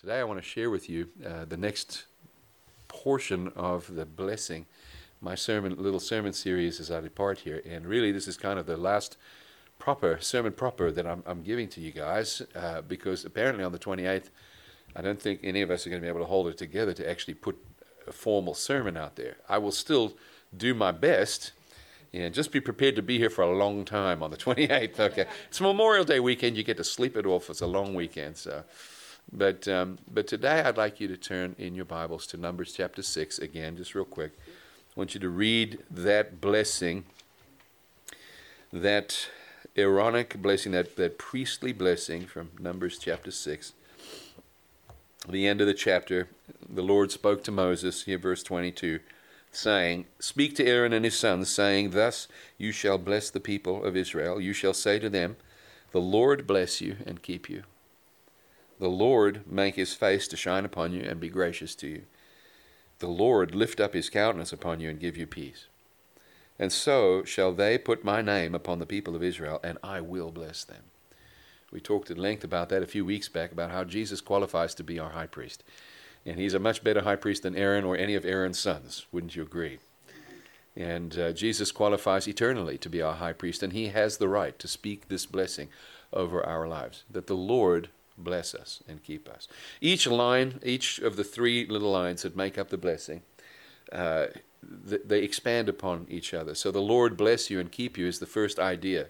Today, I want to share with you uh, the next portion of the blessing. My sermon, little sermon series as I depart here, and really, this is kind of the last proper sermon proper that I'm, I'm giving to you guys, uh, because apparently on the 28th, I don't think any of us are going to be able to hold it together to actually put a formal sermon out there. I will still do my best. And just be prepared to be here for a long time on the 28th. Okay, it's Memorial Day weekend. You get to sleep it off. It's a long weekend, so but, um, but today I'd like you to turn in your Bibles to Numbers chapter 6 again, just real quick. I want you to read that blessing, that Aaronic blessing, that, that priestly blessing from Numbers chapter 6. The end of the chapter, the Lord spoke to Moses, here verse 22, saying, Speak to Aaron and his sons, saying, Thus you shall bless the people of Israel. You shall say to them, The Lord bless you and keep you. The Lord make his face to shine upon you and be gracious to you. The Lord lift up his countenance upon you and give you peace. And so shall they put my name upon the people of Israel, and I will bless them. We talked at length about that a few weeks back, about how Jesus qualifies to be our high priest. And he's a much better high priest than Aaron or any of Aaron's sons. Wouldn't you agree? And uh, Jesus qualifies eternally to be our high priest, and he has the right to speak this blessing over our lives that the Lord bless us and keep us. Each line, each of the three little lines that make up the blessing, uh, th- they expand upon each other. So the Lord bless you and keep you is the first idea.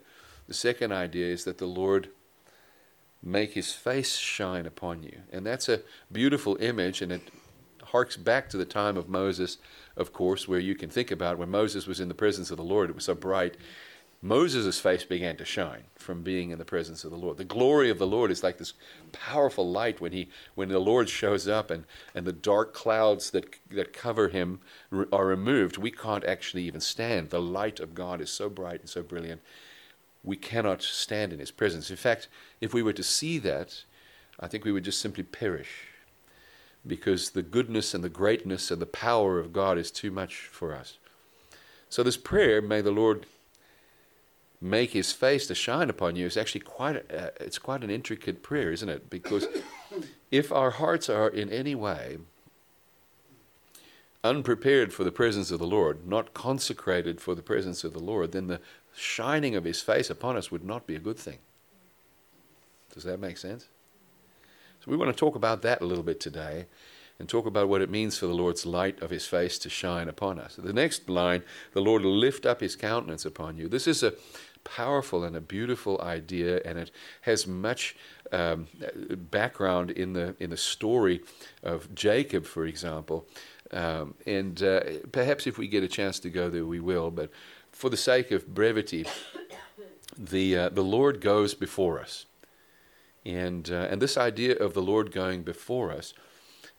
The second idea is that the Lord make his face shine upon you. And that's a beautiful image, and it harks back to the time of Moses, of course, where you can think about when Moses was in the presence of the Lord, it was so bright. Moses' face began to shine from being in the presence of the Lord. The glory of the Lord is like this powerful light when he when the Lord shows up and, and the dark clouds that that cover him are removed. We can't actually even stand. The light of God is so bright and so brilliant. We cannot stand in his presence. In fact, if we were to see that, I think we would just simply perish because the goodness and the greatness and the power of God is too much for us. So this prayer, may the Lord make his face to shine upon you is actually quite a, uh, it's quite an intricate prayer, isn't it? Because if our hearts are in any way unprepared for the presence of the Lord, not consecrated for the presence of the Lord, then the shining of his face upon us would not be a good thing. Does that make sense? So we want to talk about that a little bit today and talk about what it means for the Lord's light of his face to shine upon us. The next line, the Lord will lift up his countenance upon you. This is a powerful and a beautiful idea, and it has much um, background in the in the story of Jacob, for example. Um, and uh, perhaps if we get a chance to go there, we will. But for the sake of brevity, the uh, the Lord goes before us, and uh, and this idea of the Lord going before us.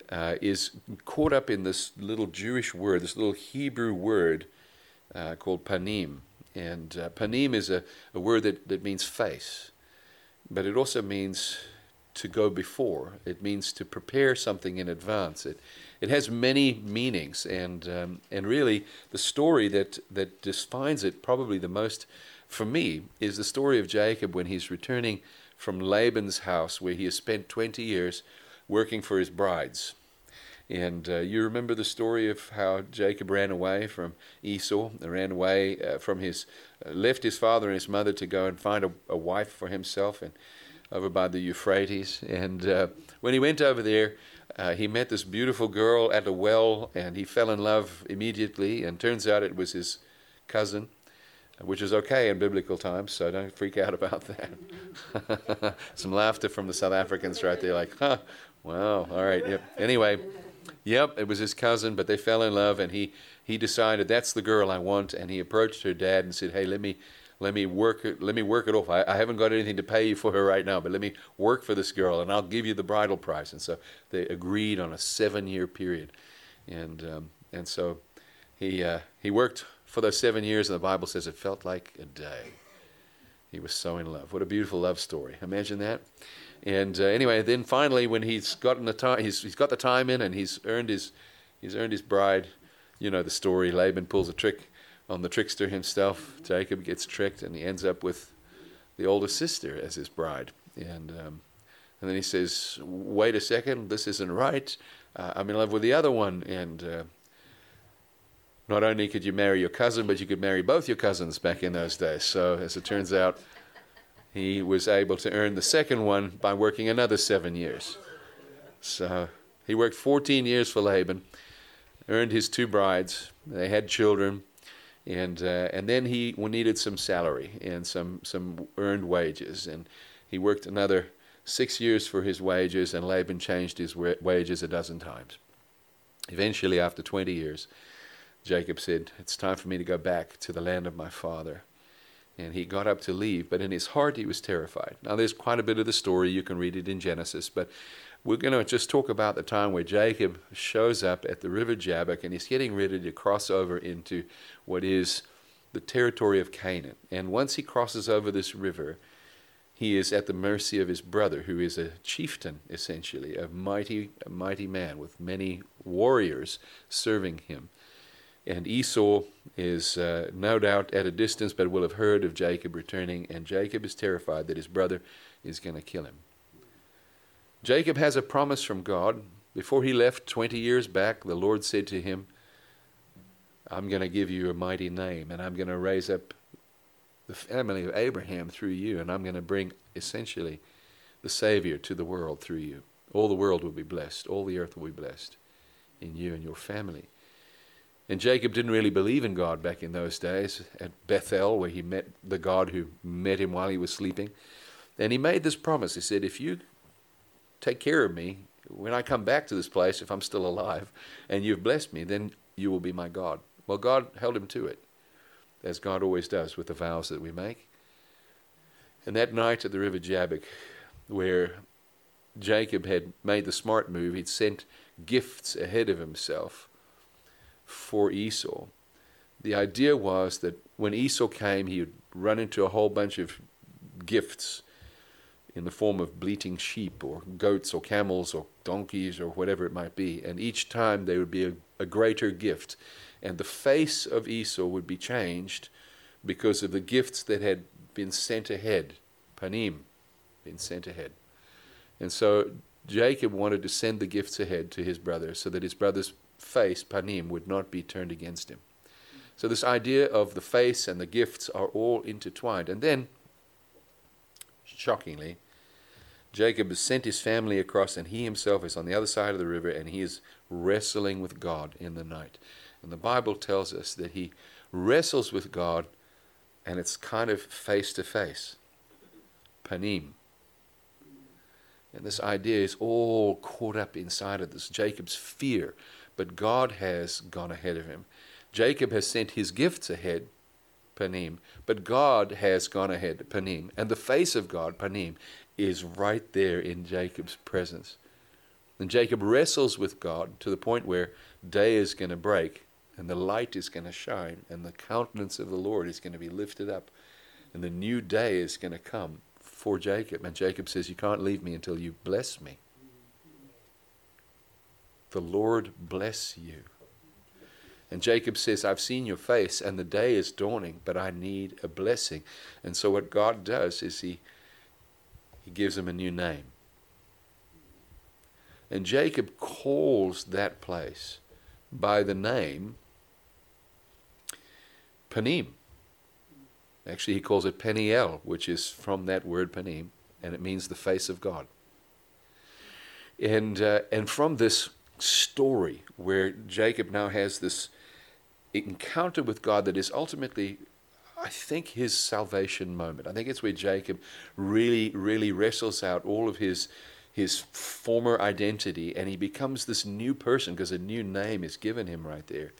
Uh, is caught up in this little Jewish word, this little Hebrew word uh, called panim, and uh, panim is a, a word that, that means face, but it also means to go before. It means to prepare something in advance. It, it has many meanings, and, um, and really the story that, that defines it probably the most for me is the story of Jacob when he's returning from Laban's house where he has spent 20 years working for his brides. And uh, you remember the story of how Jacob ran away from Esau, ran away uh, from his, uh, left his father and his mother to go and find a, a wife for himself, and over by the Euphrates. And uh, when he went over there, uh, he met this beautiful girl at a well, and he fell in love immediately. And turns out it was his cousin, which is okay in biblical times, so don't freak out about that. Some laughter from the South Africans right there, like, huh, wow, all right, yep. Anyway. Yep, it was his cousin, but they fell in love, and he he decided that's the girl I want, and he approached her dad and said, "Hey, let me let me work it, let me work it off. I, I haven't got anything to pay you for her right now, but let me work for this girl, and I'll give you the bridal price." And so they agreed on a seven-year period, and um, and so he uh, he worked for those seven years, and the Bible says it felt like a day. He was so in love. What a beautiful love story! Imagine that. And uh, anyway, then finally, when he's gotten the time, he's, he's got the time in, and he's earned his he's earned his bride. You know the story. Laban pulls a trick on the trickster himself. Jacob gets tricked, and he ends up with the older sister as his bride. And um, And then he says, Wait a second, this isn't right. Uh, I'm in love with the other one. And uh, not only could you marry your cousin, but you could marry both your cousins back in those days. So, as it turns out, he was able to earn the second one by working another seven years. So, he worked 14 years for Laban, earned his two brides, they had children. And, uh, and then he needed some salary and some, some earned wages. And he worked another six years for his wages, and Laban changed his wages a dozen times. Eventually, after 20 years, Jacob said, It's time for me to go back to the land of my father. And he got up to leave, but in his heart he was terrified. Now, there's quite a bit of the story. You can read it in Genesis, but we're going to just talk about the time where Jacob shows up at the river Jabbok and he's getting ready to cross over into what is the territory of Canaan. And once he crosses over this river, he is at the mercy of his brother, who is a chieftain, essentially, a mighty, a mighty man with many warriors serving him. And Esau is uh, no doubt at a distance, but will have heard of Jacob returning, and Jacob is terrified that his brother is going to kill him. Jacob has a promise from God. Before he left 20 years back, the Lord said to him, I'm going to give you a mighty name, and I'm going to raise up the family of Abraham through you, and I'm going to bring essentially the Savior to the world through you. All the world will be blessed, all the earth will be blessed in you and your family. And Jacob didn't really believe in God back in those days at Bethel, where he met the God who met him while he was sleeping. And he made this promise. He said, If you take care of me, when I come back to this place, if I'm still alive, and you've blessed me, then you will be my God. Well, God held him to it as God always does with the vows that we make. And that night at the river Jabbok, where Jacob had made the smart move, he'd sent gifts ahead of himself for Esau. The idea was that when Esau came, he would run into a whole bunch of gifts in the form of bleating sheep or goats or camels or donkeys or whatever it might be. And each time there would be a, a greater gift and the face of Esau would be changed because of the gifts that had been sent ahead. Panim, been sent ahead. And so Jacob wanted to send the gifts ahead to his brother so that his brother's face, Panim, would not be turned against him. So this idea of the face and the gifts are all intertwined. And then, shockingly, Jacob has sent his family across, and he himself is on the other side of the river, and he is wrestling with God in the night. And the Bible tells us that he wrestles with God and it's kind of face to face. Panim. And this idea is all caught up inside of this Jacob's fear. But God has gone ahead of him. Jacob has sent his gifts ahead, Panim, but God has gone ahead, Panim. And the face of God, Panim, is right there in Jacob's presence. And Jacob wrestles with God to the point where day is going to break and the light is going to shine, and the countenance of the Lord is going to be lifted up, and the new day is going to come for Jacob. And Jacob says, You can't leave me until you bless me. The Lord bless you. And Jacob says, I've seen your face, and the day is dawning, but I need a blessing. And so, what God does is He, he gives him a new name. And Jacob calls that place by the name Panim. Actually, he calls it Peniel, which is from that word Panim, and it means the face of God. And, uh, and from this story, where Jacob now has this encounter with God that is ultimately, I think, his salvation moment. I think it's where Jacob really, really wrestles out all of his his former identity and he becomes this new person because a new name is given him right there.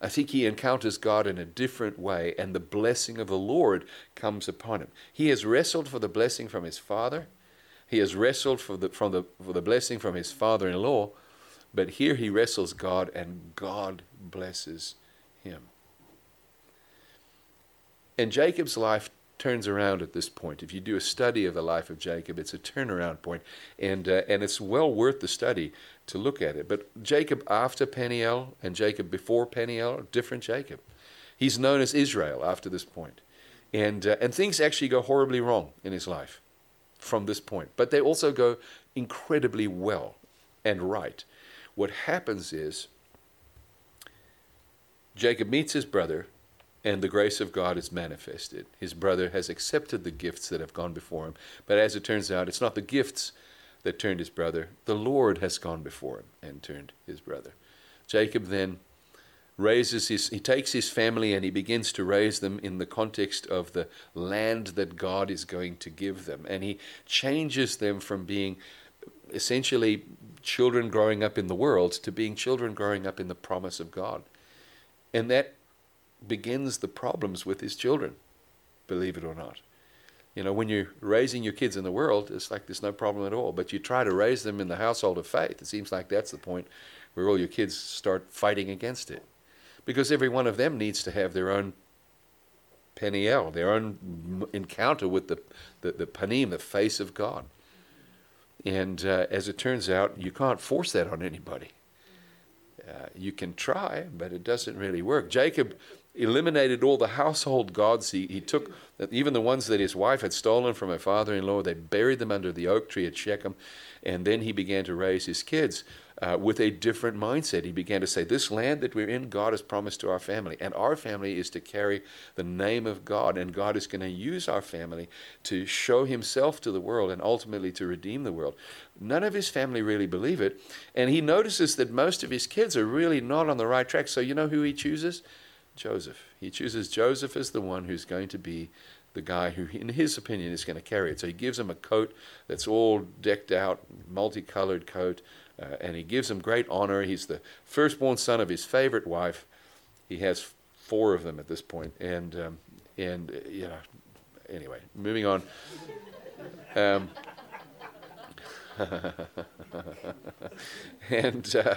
I think he encounters God in a different way, and the blessing of the Lord comes upon him. He has wrestled for the blessing from his father. He has wrestled for the, from the, for the blessing from his father in law, but here he wrestles God, and God blesses him. And Jacob's life turns around at this point. If you do a study of the life of Jacob, it's a turnaround point, and uh, and it's well worth the study to look at it. But Jacob after Peniel and Jacob before Peniel, different Jacob. He's known as Israel after this point, and uh, and things actually go horribly wrong in his life. from this point. But they also go incredibly well and right. What happens is Jacob meets his brother, and the grace of God is manifested. His brother has accepted the gifts that have gone before him. But as it turns out, it's not the gifts that turned his brother, the Lord has gone before him and turned his brother. Jacob then raises his he takes his family and he begins to raise them in the context of the land that God is going to give them and he changes them from being essentially children growing up in the world to being children growing up in the promise of God. And that begins the problems with his children believe it or not. You know when you're raising your kids in the world it's like there's no problem at all. But you try to raise them in the household of faith it seems like that's the point where all your kids start fighting against it. Because every one of them needs to have their own Peniel, their own encounter with the, the, the Panim, the face of God. And uh, as it turns out, you can't force that on anybody. Uh, you can try, but it doesn't really work. Jacob eliminated all the household gods. He, he took even the ones that his wife had stolen from her father in law, they buried them under the oak tree at Shechem, and then he began to raise his kids uh, with a different mindset. He began to say, This land that we're in, God has promised to our family. And our family is to carry the name of God. And God is going to use our family to show himself to the world and ultimately to redeem the world. None of his family really believe it. And he notices that most of his kids are really not on the right track. So, you know who he chooses? Joseph. He chooses Joseph as the one who's going to be the guy who, in his opinion, is going to carry it. So he gives him a coat that's all decked out, multicolored coat, uh, and he gives him great honor. He's the firstborn son of his favorite wife. He has four of them at this point, and um, and uh, you know, anyway, moving on. Um, and uh,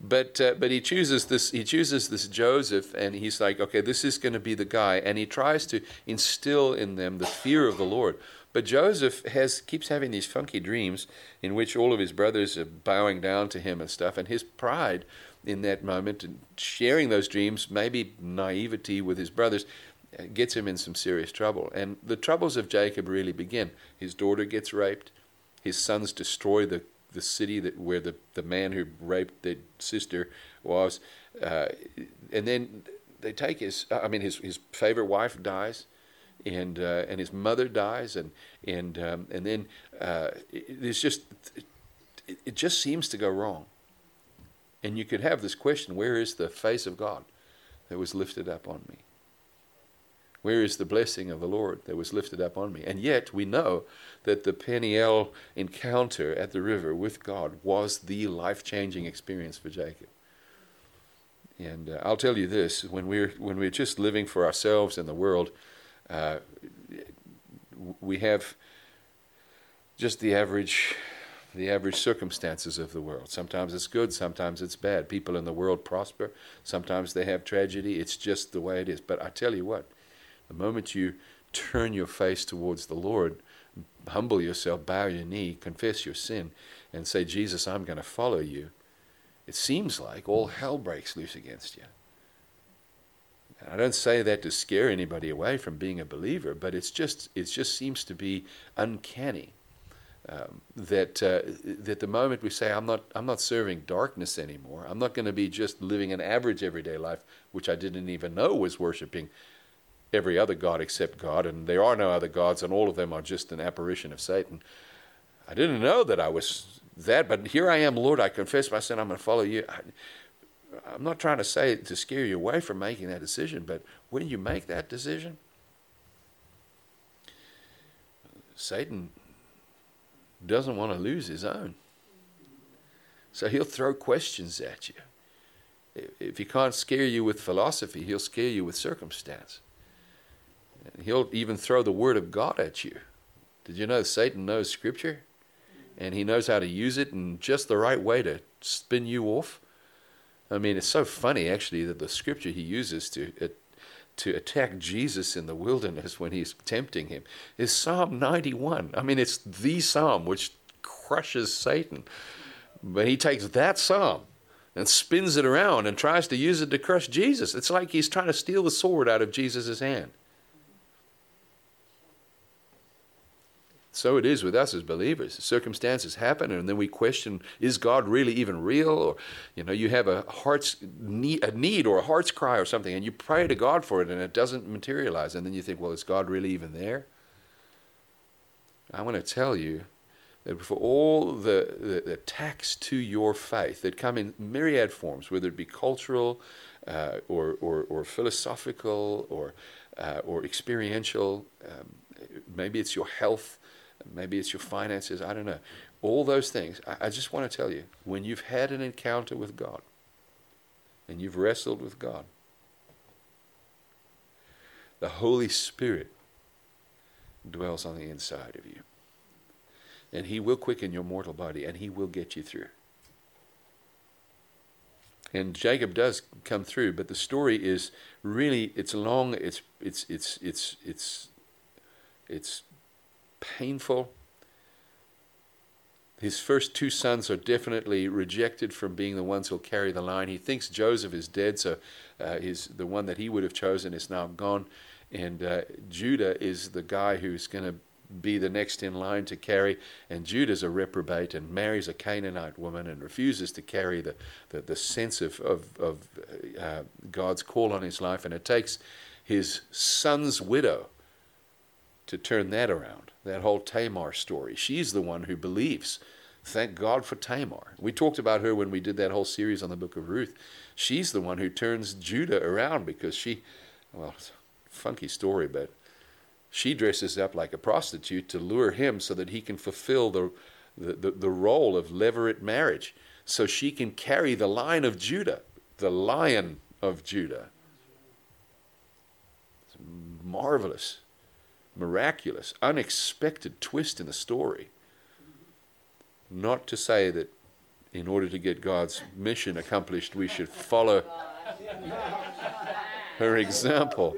but uh, but he chooses this he chooses this Joseph and he's like okay this is going to be the guy and he tries to instill in them the fear of the Lord but Joseph has keeps having these funky dreams in which all of his brothers are bowing down to him and stuff, and his pride in that moment and sharing those dreams, maybe naivety with his brothers, uh, gets him in some serious trouble. And the troubles of Jacob really begin. His daughter gets raped. His sons destroy the, the city that where the, the man who raped their sister was. Uh, and then they take his, I mean, his, his favorite wife dies and uh, and his mother dies, and and um, and then uh, it, just it, it just seems to go wrong. And you could have this question: Where is the face of God that was lifted up on me? Where is the blessing of the Lord that was lifted up on me? And yet we know that the Peniel encounter at the river with God was the life changing experience for Jacob. And uh, I'll tell you this when we're, when we're just living for ourselves in the world, uh, we have just the average the average circumstances of the world. Sometimes it's good, sometimes it's bad. People in the world prosper, sometimes they have tragedy. It's just the way it is. But I tell you what, the moment you turn your face towards the Lord, humble yourself, bow your knee, confess your sin, and say, Jesus, I'm going to follow you, it seems like all hell breaks loose against you. I don't say that to scare anybody away from being a believer, but it's just it just seems to be uncanny um, that uh, that the moment we say I'm not I'm not serving darkness anymore, I'm not going to be just living an average everyday life, which I didn't even know was worshiping every other god except God, and there are no other gods, and all of them are just an apparition of Satan. I didn't know that I was that, but here I am, Lord. I confess my sin. I'm going to follow you. I, I'm not trying to say to scare you away from making that decision, but when you make that decision, Satan doesn't want to lose his own. So he'll throw questions at you. If he can't scare you with philosophy, he'll scare you with circumstance. He'll even throw the Word of God at you. Did you know Satan knows Scripture? And he knows how to use it in just the right way to spin you off I mean, it's so funny actually that the scripture he uses to uh, to attack Jesus in the wilderness when he's tempting him is Psalm 91. I mean, it's the psalm which crushes Satan. But he takes that psalm and spins it around and tries to use it to crush Jesus. It's like he's trying to steal the sword out of Jesus' hand. So it is with us as believers. Circumstances happen, and then we question: Is God really even real? Or, you know, you have a heart's need, a need or a heart's cry or something, and you pray to God for it, and it doesn't materialize, and then you think, well, is God really even there? I want to tell you that for all the, the, the attacks to your faith that come in myriad forms, whether it be cultural uh, or, or, or, philosophical or, uh, or experiential, um, maybe it's your health, maybe it's your finances, I don't know. All those things, I, I just want to tell you when you've had an encounter with God and you've wrestled with God, the Holy Spirit dwells on the inside of you. And He will quicken your mortal body and He will get you through. And Jacob does come through, but the story is really it's long, it's it's it's it's it's it's painful. His first two sons are definitely rejected from being the ones who'll carry the line. He thinks Joseph is dead, so uh, the one that he would have chosen is now gone. And uh, Judah is the guy who's going to be the next in line to carry. And Judah's a reprobate and marries a Canaanite woman and refuses to carry the, the, the sense of, of, of uh, God's call on his life. And it takes his son's widow to turn that around. That whole Tamar story. She's the one who believes. Thank God for Tamar. We talked about her when we did that whole series on the book of Ruth. She's the one who turns Judah around because she, well, funky story, but she dresses up like a prostitute to lure him so that he can fulfill the, the, the, the role of levirate marriage. So she can carry the line of Judah, the lion of Judah. It's marvelous, miraculous, unexpected twist in the story. Not to say that in order to get God's mission accomplished, we should follow her example.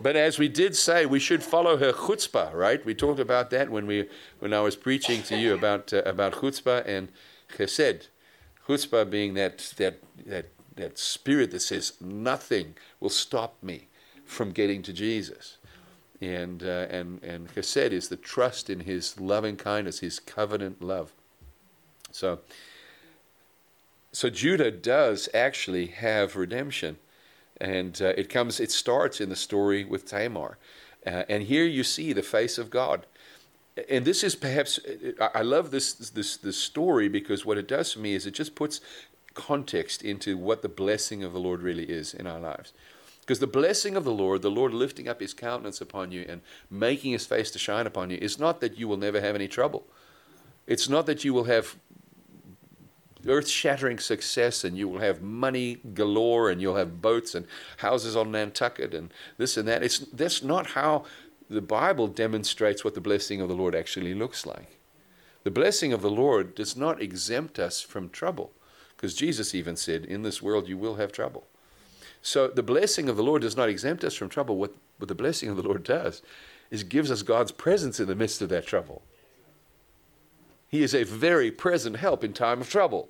But as we did say, we should follow her chutzpah, right? We talked about that when we when I was preaching to you about uh, about chutzpah and chesed. Chutzpah being that that that that spirit that says nothing will stop me from getting to Jesus. And uh, and and chesed is the trust in His loving kindness, His covenant love. So. So Judah does actually have redemption and uh, it comes, it starts in the story with Tamar. Uh, and here you see the face of God. And this is perhaps, I love this, this, this story because what it does for me is it just puts context into what the blessing of the Lord really is in our lives. Because the blessing of the Lord, the Lord lifting up his countenance upon you and making his face to shine upon you, is not that you will never have any trouble. It's not that you will have earth shattering success and you will have money galore and you'll have boats and houses on Nantucket and this and that. It's, that's not how the Bible demonstrates what the blessing of the Lord actually looks like. The blessing of the Lord does not exempt us from trouble because Jesus even said, In this world you will have trouble. So the blessing of the Lord does not exempt us from trouble. What, what the blessing of the Lord does is gives us God's presence in the midst of that trouble. He is a very present help in time of trouble.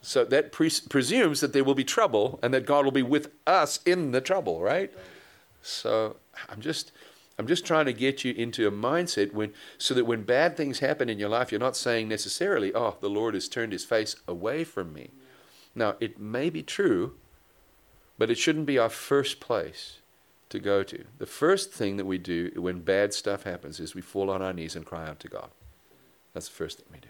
So that pre- presumes that there will be trouble and that God will be with us in the trouble, right? So I'm just I'm just trying to get you into a mindset when so that when bad things happen in your life, you're not saying necessarily, "Oh, the Lord has turned his face away from me." Now, it may be true, but it shouldn't be our first place to go to. The first thing that we do when bad stuff happens is we fall on our knees and cry out to God. That's the first thing we do.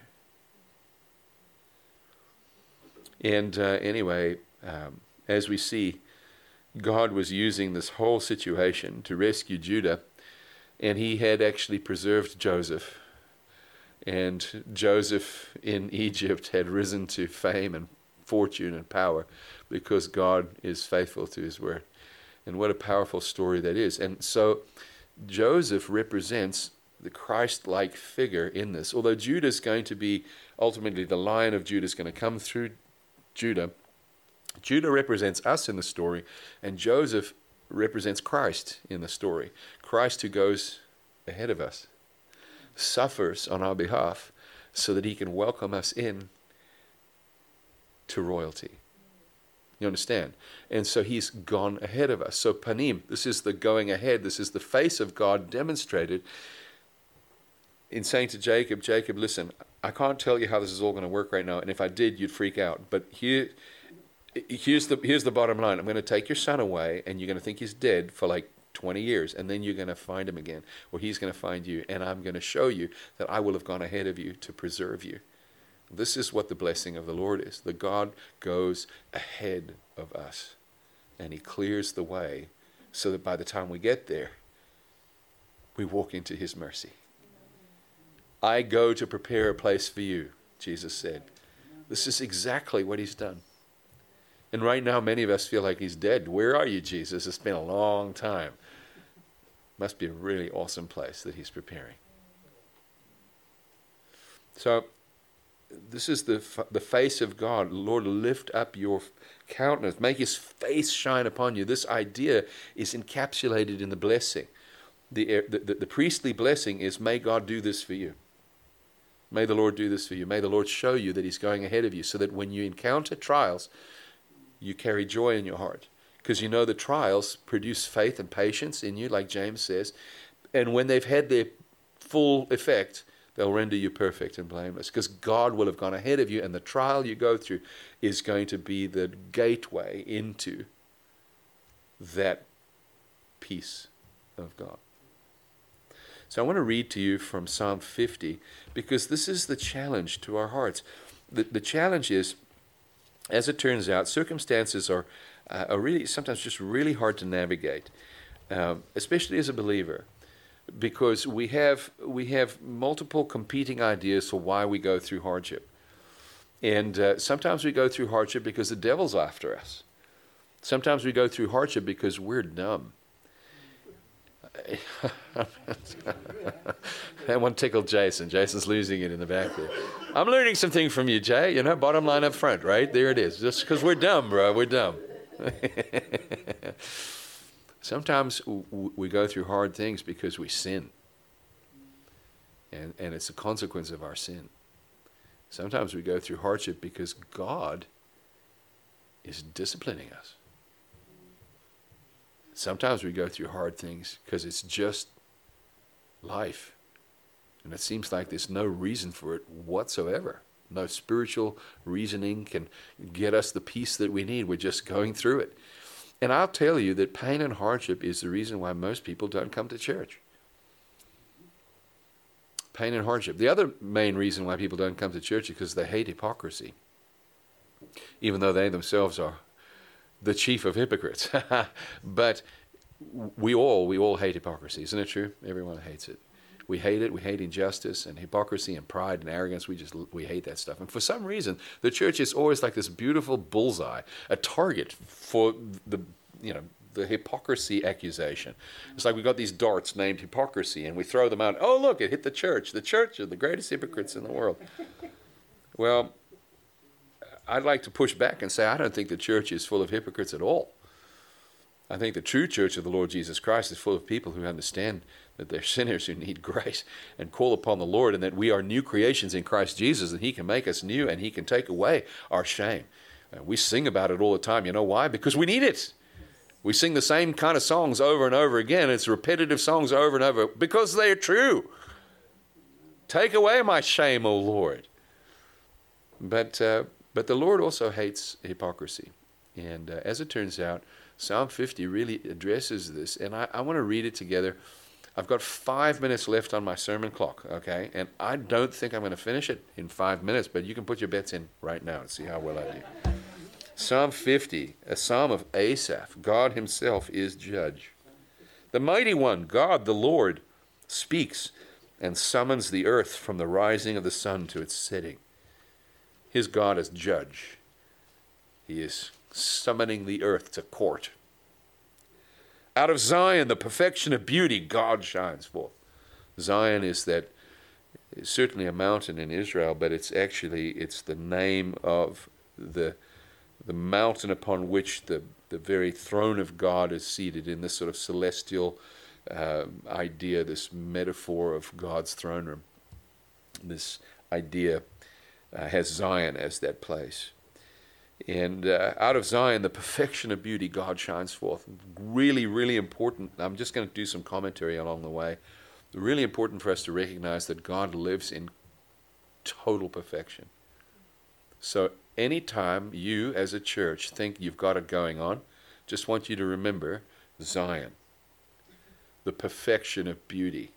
And uh, anyway, um, as we see, God was using this whole situation to rescue Judah, and he had actually preserved Joseph. And Joseph in Egypt had risen to fame and fortune and power because God is faithful to his word. And what a powerful story that is. And so Joseph represents the Christ like figure in this. Although Judah is going to be ultimately the lion of Judah is going to come through Judah. Judah represents us in the story, and Joseph represents Christ in the story. Christ who goes ahead of us, suffers on our behalf so that he can welcome us in to royalty. You understand? And so he's gone ahead of us. So panim, this is the going ahead, this is the face of God demonstrated in saying to Jacob, Jacob, listen, I can't tell you how this is all going to work right now, and if I did, you'd freak out. But here, here's the here's the bottom line. I'm going to take your son away, and you're going to think he's dead for like 20 years, and then you're going to find him again, or he's going to find you, and I'm going to show you that I will have gone ahead of you to preserve you. This is what the blessing of the Lord is. The God goes ahead of us, and He clears the way so that by the time we get there, we walk into His mercy. I go to prepare a place for you, Jesus said. This is exactly what He's done. And right now, many of us feel like He's dead. Where are you, Jesus? It's been a long time. Must be a really awesome place that He's preparing. So, this is the, the face of God. Lord, lift up your countenance, make his face shine upon you. This idea is encapsulated in the blessing. The, er, the, the, the priestly blessing is, may God do this for you. May the Lord do this for you. May the Lord show you that he's going ahead of you so that when you encounter trials, you carry joy in your heart. Because you know the trials produce faith and patience in you, like James says. And when they've had their full effect, they'll render you perfect and blameless because God will have gone ahead of you, and the trial you go through is going to be the gateway into that peace of God. So I want to read to you from Psalm 50 because this is the challenge to our hearts. The, the challenge is, as it turns out, circumstances are, uh, are really sometimes just really hard to navigate, um, especially as a believer because we have we have multiple competing ideas for why we go through hardship, and uh, sometimes we go through hardship because the devil's after us. Sometimes we go through hardship because we're dumb. that one tickled Jason. Jason's losing it in the back there. I'm learning something from you, Jay. You know, bottom line up front, right? There it is. Just because we're dumb, bro. We're dumb. Sometimes we go through hard things because we sin. And, and it's a consequence of our sin. Sometimes we go through hardship because God is disciplining us. Sometimes we go through hard things because it's just life. And it seems like there's no reason for it whatsoever. No spiritual reasoning can get us the peace that we need. We're just going through it. And I'll tell you that pain and hardship is the reason why most people don't come to church. Pain and hardship. The other main reason why people don't come to church is because they hate hypocrisy, even though they themselves are the chief of hypocrites. but we all we all hate hypocrisy, isn't it true? Everyone hates it. We hate it. We hate injustice and hypocrisy and pride and arrogance. We just we hate that stuff. And for some reason, the church is always like this beautiful bullseye, a target for the you know the hypocrisy accusation. It's like we've got these darts named hypocrisy, and we throw them out. Oh, look, it hit the church. The church are the greatest hypocrites in the world. Well, I'd like to push back and say I don't think the church is full of hypocrites at all. I think the true church of the Lord Jesus Christ is full of people who understand that they're sinners who need grace and call upon the Lord, and that we are new creations in Christ Jesus, and He can make us new and He can take away our shame. Uh, we sing about it all the time. You know why? Because we need it. We sing the same kind of songs over and over again. It's repetitive songs over and over because they are true. Take away my shame, O Lord. But, uh, but the Lord also hates hypocrisy. And uh, as it turns out, Psalm 50 really addresses this. And I, I want to read it together. I've got five minutes left on my sermon clock, okay? And I don't think I'm going to finish it in five minutes, but you can put your bets in right now and see how well I do. Psalm 50, a psalm of Asaph. God Himself is judge. The mighty one, God the Lord, speaks and summons the earth from the rising of the sun to its setting. His God is judge. He is summoning the earth to court. Out of Zion, the perfection of beauty, God shines forth. Zion is that is certainly a mountain in Israel, but it's actually it's the name of the the mountain upon which the the very throne of God is seated in this sort of celestial uh, idea, this metaphor of God's throne room. This idea uh, has Zion as that place. And uh, out of Zion, the perfection of beauty, God shines forth. Really, really important. I'm just going to do some commentary along the way. really important for us to recognize that God lives in total perfection. So, anytime you as a church think you've got it going on, just want you to remember Zion, the perfection of beauty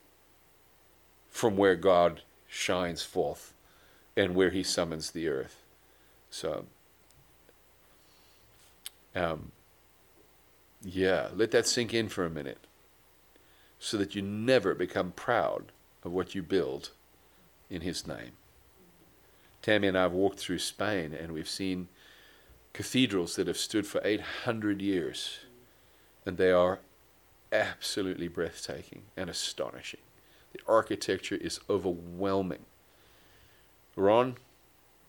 from where God shines forth and where he summons the earth. So, um, yeah, let that sink in for a minute so that you never become proud of what you build in his name. Tammy and I have walked through Spain and we've seen cathedrals that have stood for 800 years and they are absolutely breathtaking and astonishing. The architecture is overwhelming. Ron,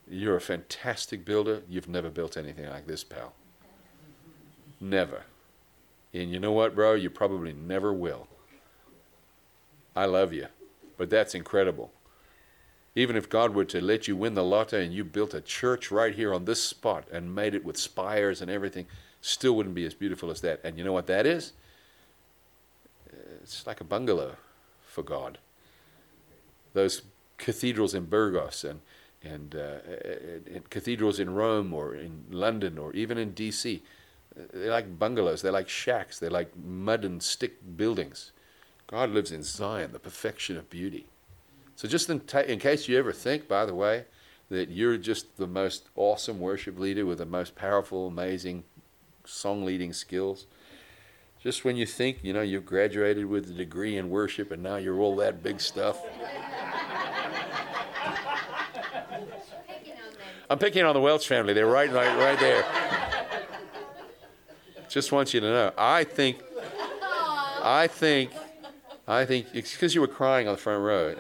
you're a fantastic builder. You've never built anything like this, pal. Never. And you know what, bro? You probably never will. I love you. But that's incredible. Even if God were to let you win the lotto and you built a church right here on this spot and made it with spires and everything, still wouldn't be as beautiful as that. And you know what that is? It's like a bungalow for God. Those cathedrals in Burgos and and, uh, and cathedrals in Rome or in London or even in D.C. They're like bungalows. They're like shacks. They're like mud and stick buildings. God lives in Zion, the perfection of beauty. So, just in, ta- in case you ever think, by the way, that you're just the most awesome worship leader with the most powerful, amazing song leading skills, just when you think, you know, you've graduated with a degree in worship and now you're all that big stuff. I'm picking on the Welch family. They're right, right, right there. Just want you to know. I think, I think, I think, because you were crying on the front row.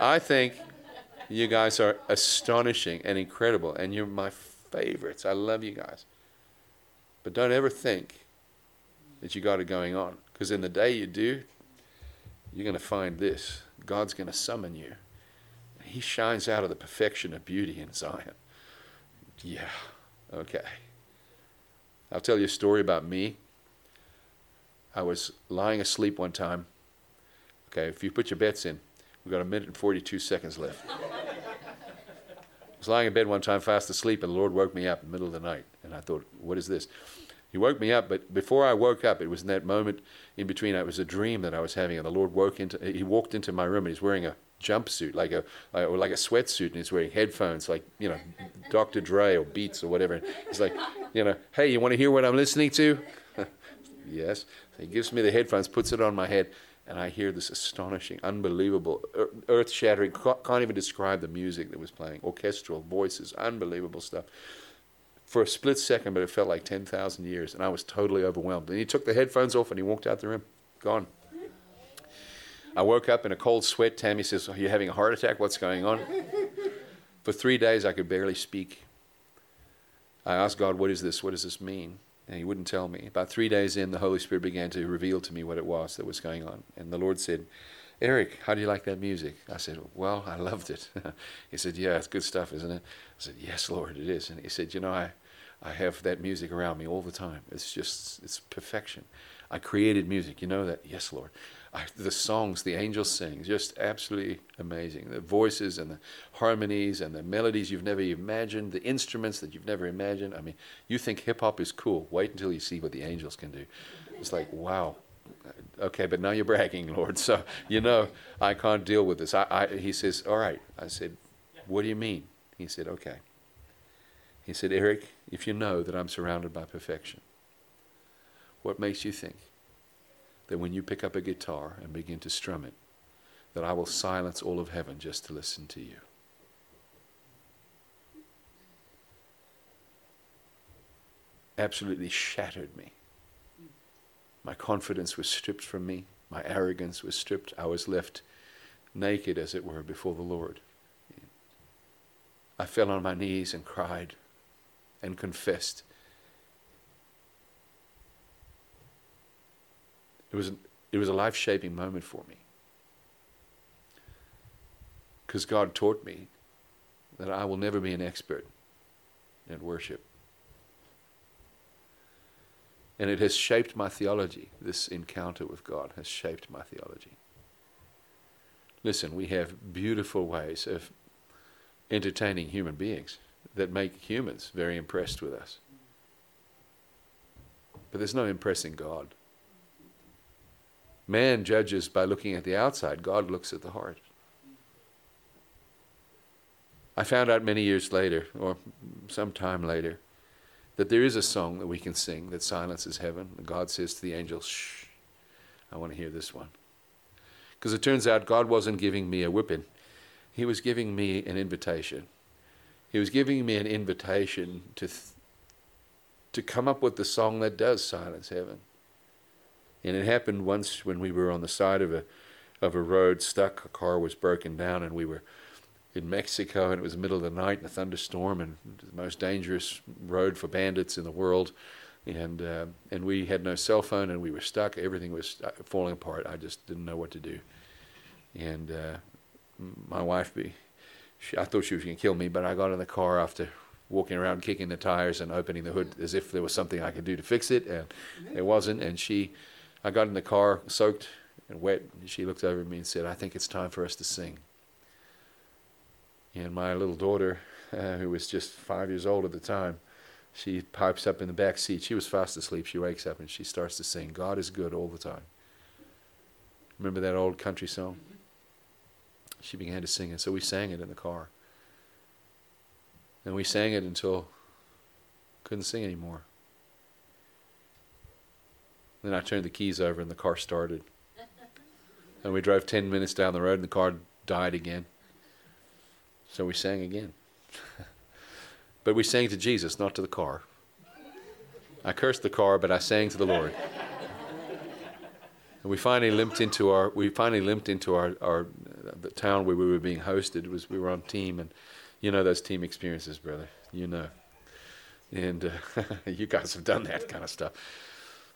I think you guys are astonishing and incredible, and you're my favorites. I love you guys. But don't ever think that you got it going on. Because in the day you do, you're going to find this God's going to summon you. He shines out of the perfection of beauty in Zion. Yeah, okay. I'll tell you a story about me. I was lying asleep one time. Okay, if you put your bets in, we've got a minute and 42 seconds left. I was lying in bed one time fast asleep, and the Lord woke me up in the middle of the night. And I thought, what is this? He woke me up, but before I woke up, it was in that moment in between. It was a dream that I was having, and the Lord woke into. He walked into my room, and he's wearing a jumpsuit, like a or like a sweatsuit, and he's wearing headphones, like you know, Dr. Dre or Beats or whatever. He's like, you know, hey, you want to hear what I'm listening to? yes. So he gives me the headphones, puts it on my head, and I hear this astonishing, unbelievable, earth-shattering. Can't even describe the music that was playing. Orchestral voices, unbelievable stuff for a split second, but it felt like 10,000 years, and I was totally overwhelmed. And he took the headphones off and he walked out the room, gone. I woke up in a cold sweat. Tammy says, Are you having a heart attack? What's going on? For three days, I could barely speak. I asked God, What is this? What does this mean? And he wouldn't tell me. About three days in, the Holy Spirit began to reveal to me what it was that was going on. And the Lord said, Erik, how do you like that music? I said, Well, I loved it. he said, Yeah, it's good stuff, isn't it? I said, Yes, Lord, it is. And he said, You know, I, I have that music around me all the time. It's just, it's perfection. I created music. You know that? Yes, Lord. The songs the angels sing, just absolutely amazing. The voices and the harmonies and the melodies you've never imagined, the instruments that you've never imagined. I mean, you think hip hop is cool. Wait until you see what the angels can do. It's like, wow. Okay, but now you're bragging, Lord. So, you know, I can't deal with this. I, I, he says, All right. I said, What do you mean? He said, Okay. He said, Erik, if you know that I'm surrounded by perfection, what makes you think that when you pick up a guitar and begin to strum it, that I will silence all of heaven just to listen to you? Absolutely shattered me. My confidence was stripped from me. My arrogance was stripped. I was left naked, as it were, before the Lord. I fell on my knees and cried and confessed. It was, it was a life shaping moment for me. Because God taught me that I will never be an expert in worship. And it has shaped my theology. This encounter with God has shaped my theology. Listen, we have beautiful ways of entertaining human beings that make humans very impressed with us. But there's no impressing God. Man judges by looking at the outside, God looks at the heart. I found out many years later, or some time later, that there is a song that we can sing that silences heaven. God says to the angels, Shh, I want to hear this one. Because it turns out God wasn't giving me a whipping, He was giving me an invitation. He was giving me an invitation to, th- to come up with the song that does silence heaven. And it happened once when we were on the side of a, of a road, stuck, a car was broken down, and we were in Mexico, and it was the middle of the night in a thunderstorm, and the most dangerous road for bandits in the world. And uh, and we had no cell phone, and we were stuck. Everything was uh, falling apart. I just didn't know what to do. And uh, my wife, be, she, I thought she was going to kill me, but I got in the car after walking around kicking the tires and opening the hood as if there was something I could do to fix it, and it wasn't. And she, I got in the car soaked and wet. And she looked over at me and said, "I think it's time for us to sing." And my little daughter, uh, who was just five years old at the time, she pipes up in the back seat. She was fast asleep. She wakes up and she starts to sing, God is good all the time. Remember that old country song? She began to sing it. So we sang it in the car. And we sang it until couldn't sing anymore. Then I turned the keys over and the car started. And we drove 10 minutes down the road and the car died again. So we sang again. but we sang to Jesus, not to the car. I cursed the car, but I sang to the Lord. And we finally limped into our we finally limped into our, our the town where we were being hosted. Was we were on team and you know those team experiences, brother. You know. And uh, you guys have done that kind of stuff.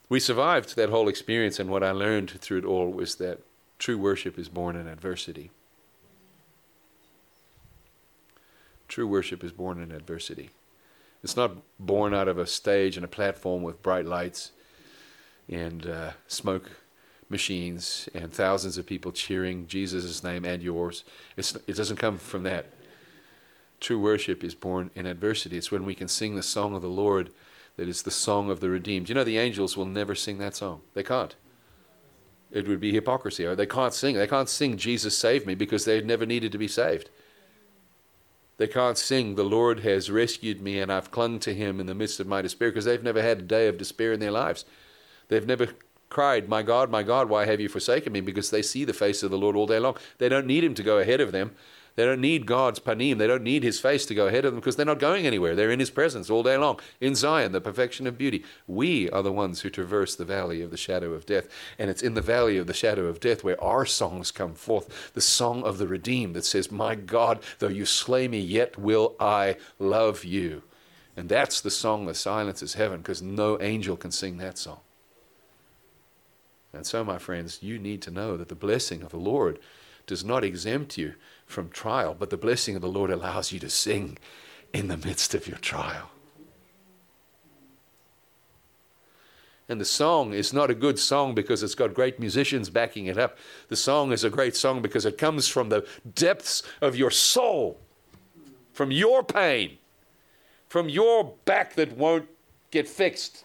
We survived that whole experience and what I learned through it all was that true worship is born in adversity. True worship is born in adversity. It's not born out of a stage and a platform with bright lights and uh, smoke machines and thousands of people cheering Jesus' name and yours. It's, it doesn't come from that. True worship is born in adversity. It's when we can sing the song of the Lord that is the song of the redeemed. You know, the angels will never sing that song. They can't. It would be hypocrisy. Or they can't sing. They can't sing Jesus Save Me because they've never needed to be saved. They can't sing, The Lord has rescued me and I've clung to him in the midst of my despair because they've never had a day of despair in their lives. They've never cried, My God, my God, why have you forsaken me? Because they see the face of the Lord all day long. They don't need him to go ahead of them. They don't need God's panim. They don't need his face to go ahead of them because they're not going anywhere. They're in his presence all day long, in Zion, the perfection of beauty. We are the ones who traverse the valley of the shadow of death. And it's in the valley of the shadow of death where our songs come forth the song of the redeemed that says, My God, though you slay me, yet will I love you. And that's the song that silences heaven because no angel can sing that song. And so, my friends, you need to know that the blessing of the Lord does not exempt you from trial, but the blessing of the Lord allows you to sing in the midst of your trial. And the song is not a good song because it's got great musicians backing it up. The song is a great song because it comes from the depths of your soul, from your pain, from your back that won't get fixed.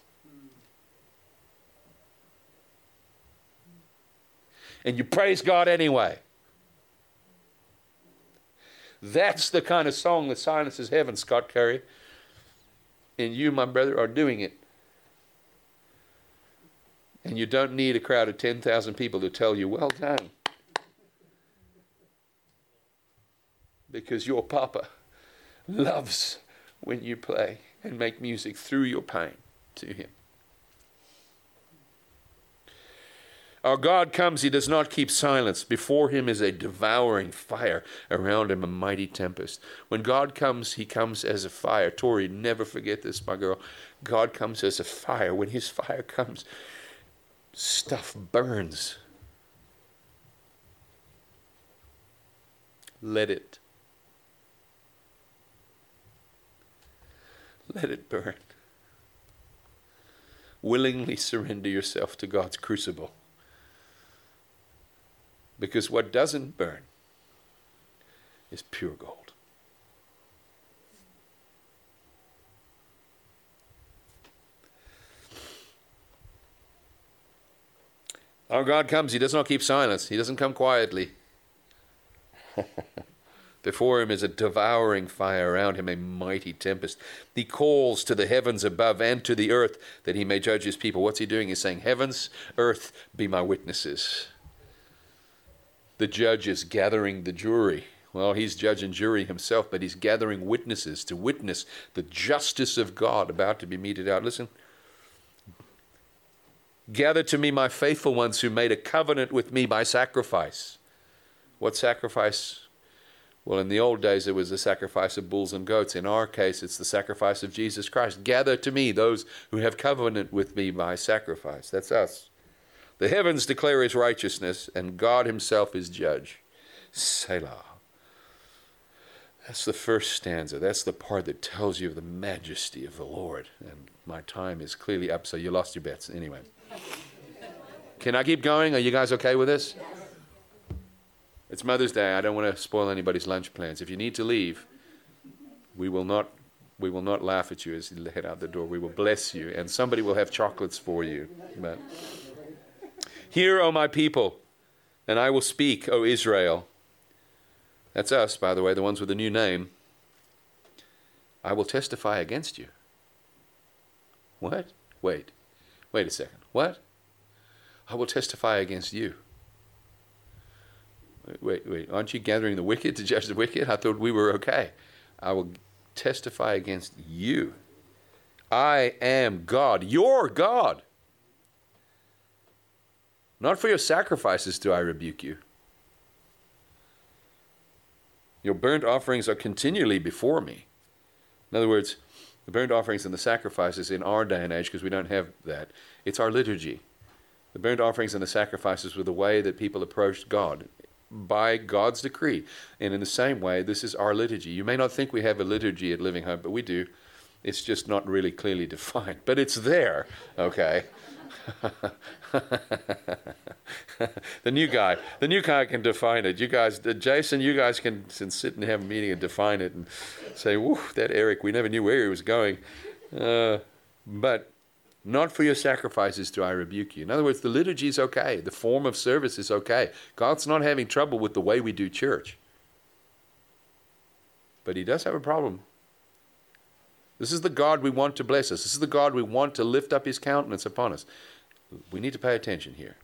And you praise God anyway. That's the kind of song that silences heaven, Scott Curry. And you, my brother, are doing it. And you don't need a crowd of 10,000 people to tell you, well done. Because your Papa loves when you play and make music through your pain to Him. Our God comes, He does not keep silence. Before Him is a devouring fire, around Him a mighty tempest. When God comes, He comes as a fire. Tori, never forget this, my girl. God comes as a fire. When His fire comes, stuff burns. Let it. Let it burn. Willingly surrender yourself to God's crucible Because what doesn't burn is pure gold. Our God comes, He does not keep silence, He doesn't come quietly. Before him is a devouring fire, around him a mighty tempest. He calls to the heavens above and to the earth that he may judge his people. What's he doing? He's saying, Heavens, earth, be my witnesses. The judge is gathering the jury. Well, he's judge and jury himself, but he's gathering witnesses to witness the justice of God about to be meted out. Listen. Gather to me my faithful ones who made a covenant with me by sacrifice. What sacrifice? Well, in the old days, it was the sacrifice of bulls and goats. In our case, it's the sacrifice of Jesus Christ. Gather to me those who have covenant with me by sacrifice. That's us. The heavens declare his righteousness, and God himself is judge. Selah. That's the first stanza. That's the part that tells you of the majesty of the Lord. And my time is clearly up, so you lost your bets. Anyway. Can I keep going? Are you guys okay with this? It's Mother's Day. I don't want to spoil anybody's lunch plans. If you need to leave, we will not we will not laugh at you as you head out the door. We will bless you, and somebody will have chocolates for you. But hear, O my people, and I will speak, O Israel. That's us, by the way, the ones with the new name. I will testify against you. What? Wait. Wait a second. What? I will testify against you. Wait, wait, aren't you gathering the wicked to judge the wicked? I thought we were okay. I will testify against you. I am God, your God. Not for your sacrifices do I rebuke you. Your burnt offerings are continually before me. In other words, the burnt offerings and the sacrifices in our day and age, because we don't have that, it's our liturgy. The burnt offerings and the sacrifices were the way that people approached God by God's decree. And in the same way, this is our liturgy. You may not think we have a liturgy at Living Hope, but we do. It's just not really clearly defined, but it's there, okay? the new guy, the new guy can define it. You guys, Jason, you guys can, can sit and have a meeting and define it and say, "Whoa, that Erik, we never knew where he was going." Uh, but not for your sacrifices do I rebuke you. In other words, the liturgy is okay. The form of service is okay. God's not having trouble with the way we do church. But He does have a problem. This is the God we want to bless us. This is the God we want to lift up His countenance upon us. We need to pay attention here.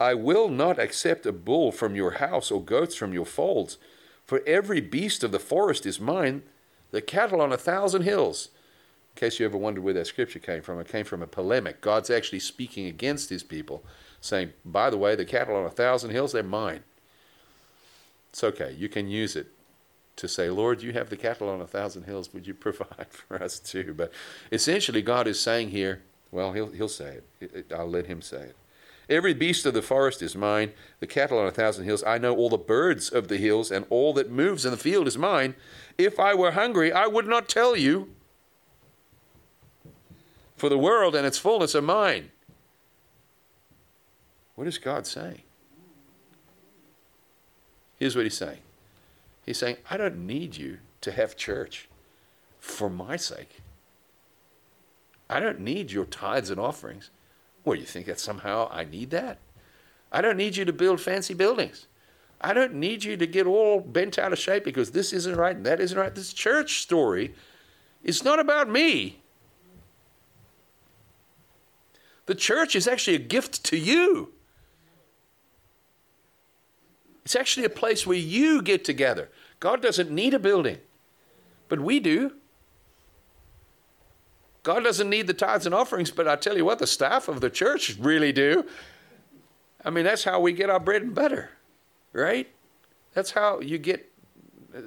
I will not accept a bull from your house or goats from your folds, for every beast of the forest is mine, the cattle on a thousand hills. In case you ever wondered where that scripture came from, it came from a polemic. God's actually speaking against his people, saying, by the way, the cattle on a thousand hills, they're mine. It's okay. You can use it to say, Lord, you have the cattle on a thousand hills. Would you provide for us too? But essentially, God is saying here, well, he'll, he'll say it. I'll let him say it. Every beast of the forest is mine, the cattle on a thousand hills. I know all the birds of the hills, and all that moves in the field is mine. If I were hungry, I would not tell you for the world and its fullness are mine. What is God saying? Here's what he's saying He's saying, I don't need you to have church for my sake. I don't need your tithes and offerings. What, you think that somehow I need that? I don't need you to build fancy buildings. I don't need you to get all bent out of shape because this isn't right and that isn't right. This church story is not about me. The church is actually a gift to you. It's actually a place where you get together. God doesn't need a building, but we do. God doesn't need the tithes and offerings, but I tell you what, the staff of the church really do. I mean, that's how we get our bread and butter, right? That's how you get uh,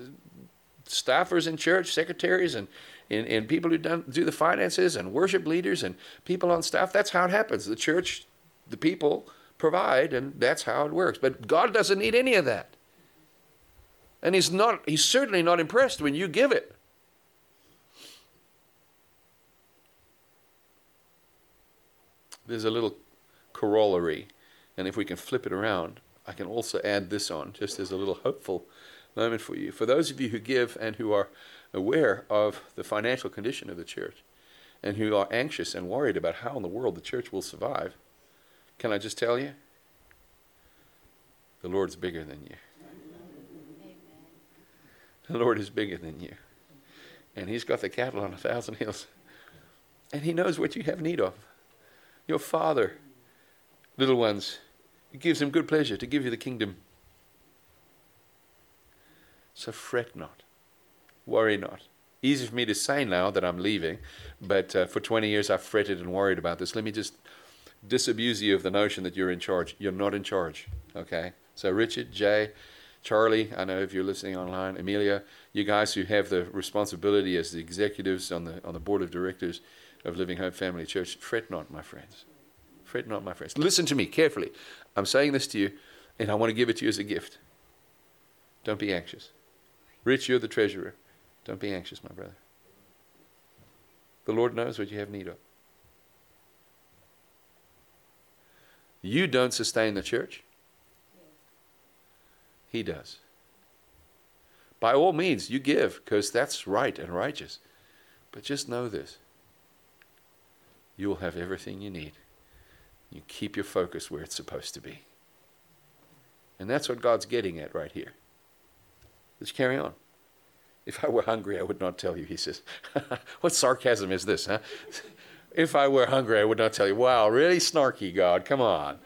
staffers in church, secretaries, and and, and people who done, do the finances and worship leaders and people on staff. That's how it happens. The church, the people provide, and that's how it works. But God doesn't need any of that. And he's not he's certainly not impressed when you give it. There's a little corollary, and if we can flip it around, I can also add this on, just as a little hopeful moment for you. For those of you who give and who are aware of the financial condition of the church and who are anxious and worried about how in the world the church will survive, can I just tell you? The Lord's bigger than you. The Lord is bigger than you. And He's got the cattle on a thousand hills. And He knows what you have need of. Your Father, little ones, it gives Him good pleasure to give you the kingdom. So fret not, worry not. Easy for me to say now that I'm leaving, but uh, for 20 years I've fretted and worried about this. Let me just disabuse you of the notion that you're in charge. You're not in charge, okay? So, Richard, Jay, Charlie, I know if you're listening online, Amelia, you guys who have the responsibility as the executives on the, on the board of directors of Living Hope Family Church, fret not, my friends. Fret not, my friends. Listen to me carefully. I'm saying this to you, and I want to give it to you as a gift. Don't be anxious. Rich, you're the treasurer. Don't be anxious, my brother. The Lord knows what you have need of. You don't sustain the church. He does. By all means, you give because that's right and righteous. But just know this you will have everything you need. You keep your focus where it's supposed to be. And that's what God's getting at right here. Let's carry on. If I were hungry, I would not tell you, he says. what sarcasm is this, huh? if I were hungry, I would not tell you. Wow, really snarky, God, come on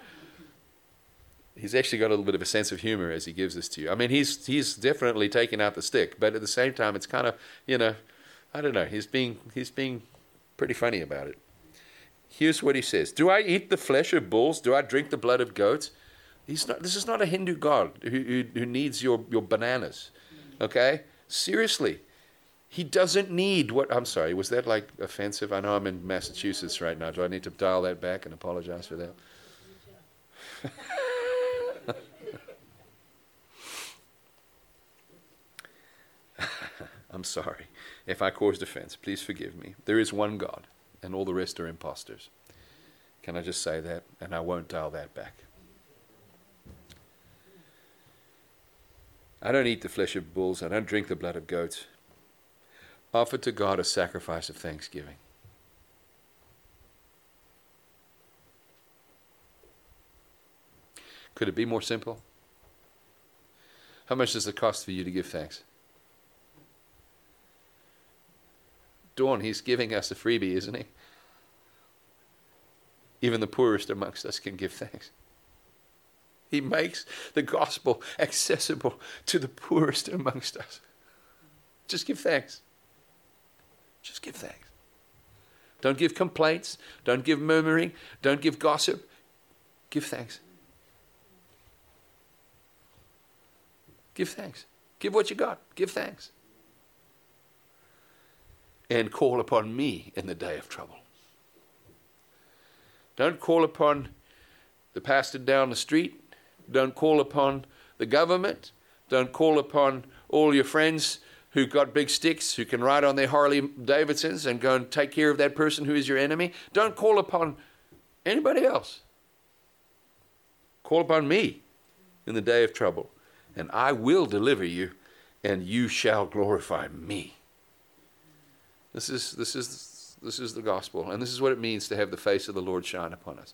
he's actually got a little bit of a sense of humor as he gives this to you. I mean, he's he's definitely taking out the stick, but at the same time, it's kind of you know, I don't know. He's being he's being pretty funny about it. Here's what he says: Do I eat the flesh of bulls? Do I drink the blood of goats? He's not. This is not a Hindu god who who, who needs your your bananas. Okay, seriously. He doesn't need what. I'm sorry, was that like offensive? I know I'm in Massachusetts right now. Do I need to dial that back and apologize for that? I'm sorry. If I caused offense, please forgive me. There is one God, and all the rest are impostors. Can I just say that? And I won't dial that back. I don't eat the flesh of bulls, I don't drink the blood of goats. Offer to God a sacrifice of thanksgiving. Could it be more simple? How much does it cost for you to give thanks? Dawn, he's giving us a freebie, isn't he? Even the poorest amongst us can give thanks. He makes the gospel accessible to the poorest amongst us. Just give thanks. Just give thanks. Don't give complaints. Don't give murmuring. Don't give gossip. Give thanks. Give thanks. Give what you got. Give thanks and call upon me in the day of trouble. Don't call upon the pastor down the street. Don't call upon the government. Don't call upon all your friends who got big sticks, who can ride on their Harley Davidsons and go and take care of that person who is your enemy. Don't call upon anybody else. Call upon me in the day of trouble, and I will deliver you, and you shall glorify me. This is, this, is, this is the gospel, and this is what it means to have the face of the Lord shine upon us.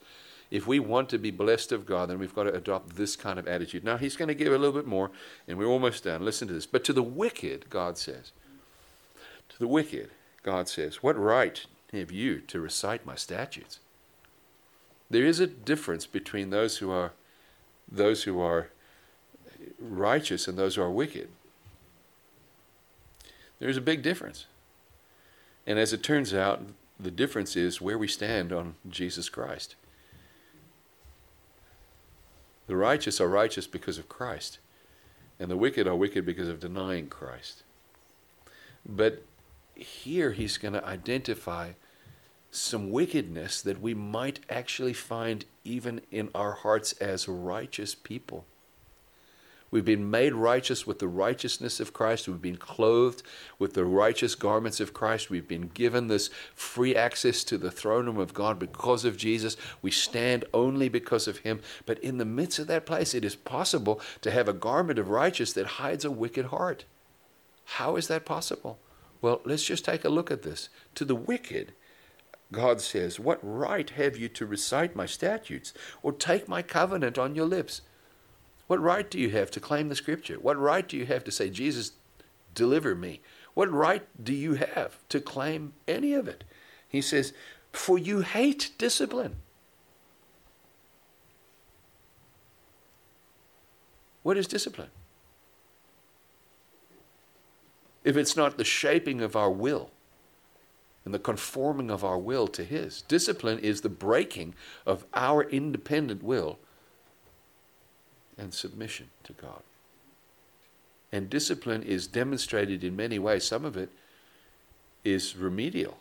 If we want to be blessed of God, then we've got to adopt this kind of attitude. Now, He's going to give a little bit more, and we're almost done. Listen to this. But to the wicked, God says, to the wicked, God says, What right have you to recite my statutes? There is a difference between those who are those who are righteous and those who are wicked. There's a big difference. And as it turns out, the difference is where we stand on Jesus Christ. The righteous are righteous because of Christ, and the wicked are wicked because of denying Christ. But here he's going to identify some wickedness that we might actually find even in our hearts as righteous people. We've been made righteous with the righteousness of Christ. We've been clothed with the righteous garments of Christ. We've been given this free access to the throne room of God because of Jesus. We stand only because of Him. But in the midst of that place, it is possible to have a garment of righteousness that hides a wicked heart. How is that possible? Well, let's just take a look at this. To the wicked, God says, What right have you to recite my statutes or take my covenant on your lips? What right do you have to claim the scripture? What right do you have to say, Jesus, deliver me? What right do you have to claim any of it? He says, For you hate discipline. What is discipline? If it's not the shaping of our will and the conforming of our will to His, discipline is the breaking of our independent will and submission to God. And discipline is demonstrated in many ways. Some of it is remedial,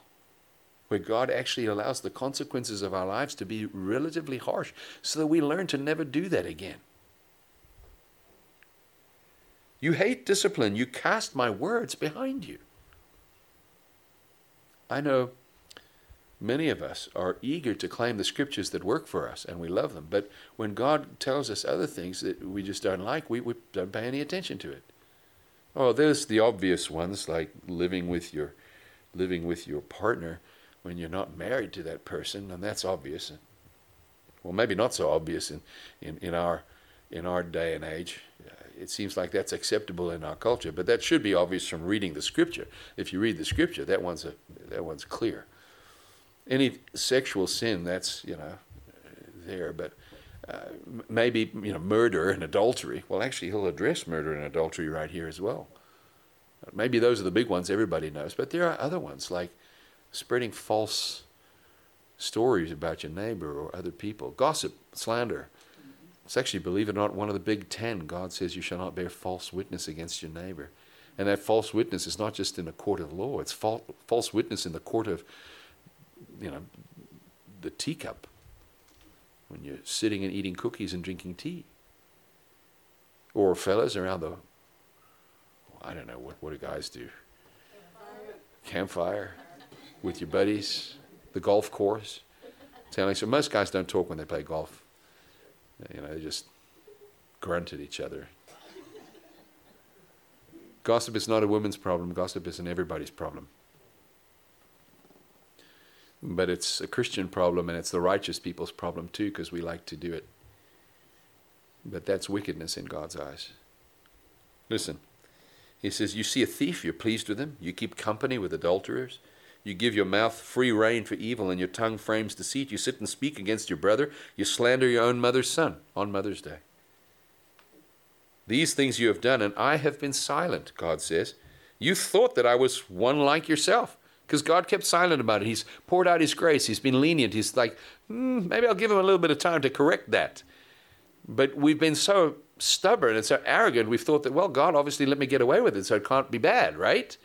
where God actually allows the consequences of our lives to be relatively harsh so that we learn to never do that again. You hate discipline, you cast my words behind you. I know Many of us are eager to claim the scriptures that work for us, and we love them. But when God tells us other things that we just don't like, we, we don't pay any attention to it. Oh, there's the obvious ones like living with your living with your partner when you're not married to that person, and that's obvious. Well, maybe not so obvious in, in, in our in our day and age. Uh, it seems like that's acceptable in our culture, but that should be obvious from reading the scripture. If you read the scripture, that one's a, that one's clear any sexual sin that's you know there, but uh, maybe you know murder and adultery. Well, actually, he'll address murder and adultery right here as well. Maybe those are the big ones everybody knows, but there are other ones like spreading false stories about your neighbor or other people, gossip, slander. It's actually, believe it or not, one of the big ten. God says you shall not bear false witness against your neighbor. And that false witness is not just in a court of law, it's false witness in the court of you know, the teacup when you're sitting and eating cookies and drinking tea. Or fellas around the, I don't know, what, what do guys do? Campfire with your buddies, the golf course. Telling so most guys don't talk when they play golf. You know, they just grunt at each other. Gossip is not a woman's problem. Gossip is an everybody's problem but it's a Christian problem and it's the righteous people's problem too because we like to do it. But that's wickedness in God's eyes. Listen, he says, You see a thief, you're pleased with him. You keep company with adulterers. You give your mouth free rein for evil, and your tongue frames deceit. You sit and speak against your brother. You slander your own mother's son on Mother's Day. These things you have done, and I have been silent, God says. You thought that I was one like yourself because God kept silent about it. He's poured out His grace. He's been lenient. He's like, mm, maybe I'll give him a little bit of time to correct that. But we've been so stubborn and so arrogant, we've thought that, well, God obviously let me get away with it, so it can't be bad, right?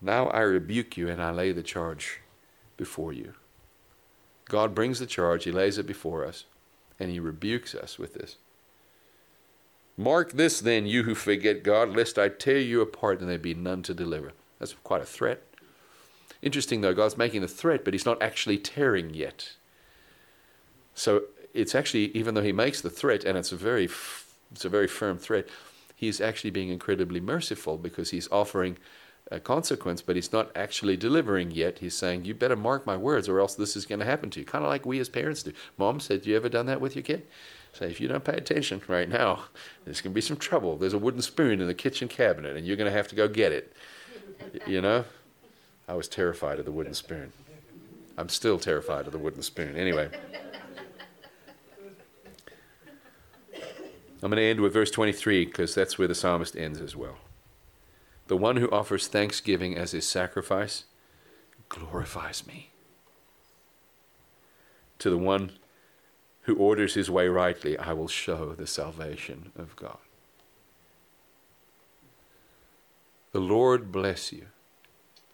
Now I rebuke you and I lay the charge before you. God brings the charge, He lays it before us, and He rebukes us with this. Mark this then, you who forget God, lest I tear you apart and there be none to deliver. That's quite a threat. Interesting though, God's making the threat, but He's not actually tearing yet. So it's actually, even though He makes the threat, and it's a very, it's a very firm threat, He's actually being incredibly merciful because He's offering a consequence, but He's not actually delivering yet. He's saying, "You better mark my words, or else this is going to happen to you." Kind of like we as parents do. Mom said, "You ever done that with your kid?" Say, if you don't pay attention right now, there's going to be some trouble. There's a wooden spoon in the kitchen cabinet, and you're going to have to go get it. You know? I was terrified of the wooden spoon. I'm still terrified of the wooden spoon. Anyway. I'm going to end with verse 23 because that's where the psalmist ends as well. The one who offers thanksgiving as his sacrifice glorifies me. To the one who orders his way rightly, I will show the salvation of God. The Lord bless you.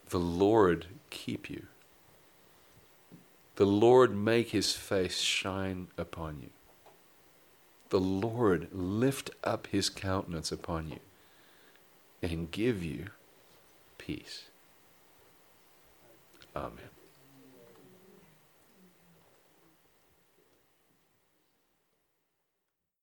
The Lord keep you. The Lord make his face shine upon you the Lord lift up his countenance upon you and give you peace. Amen.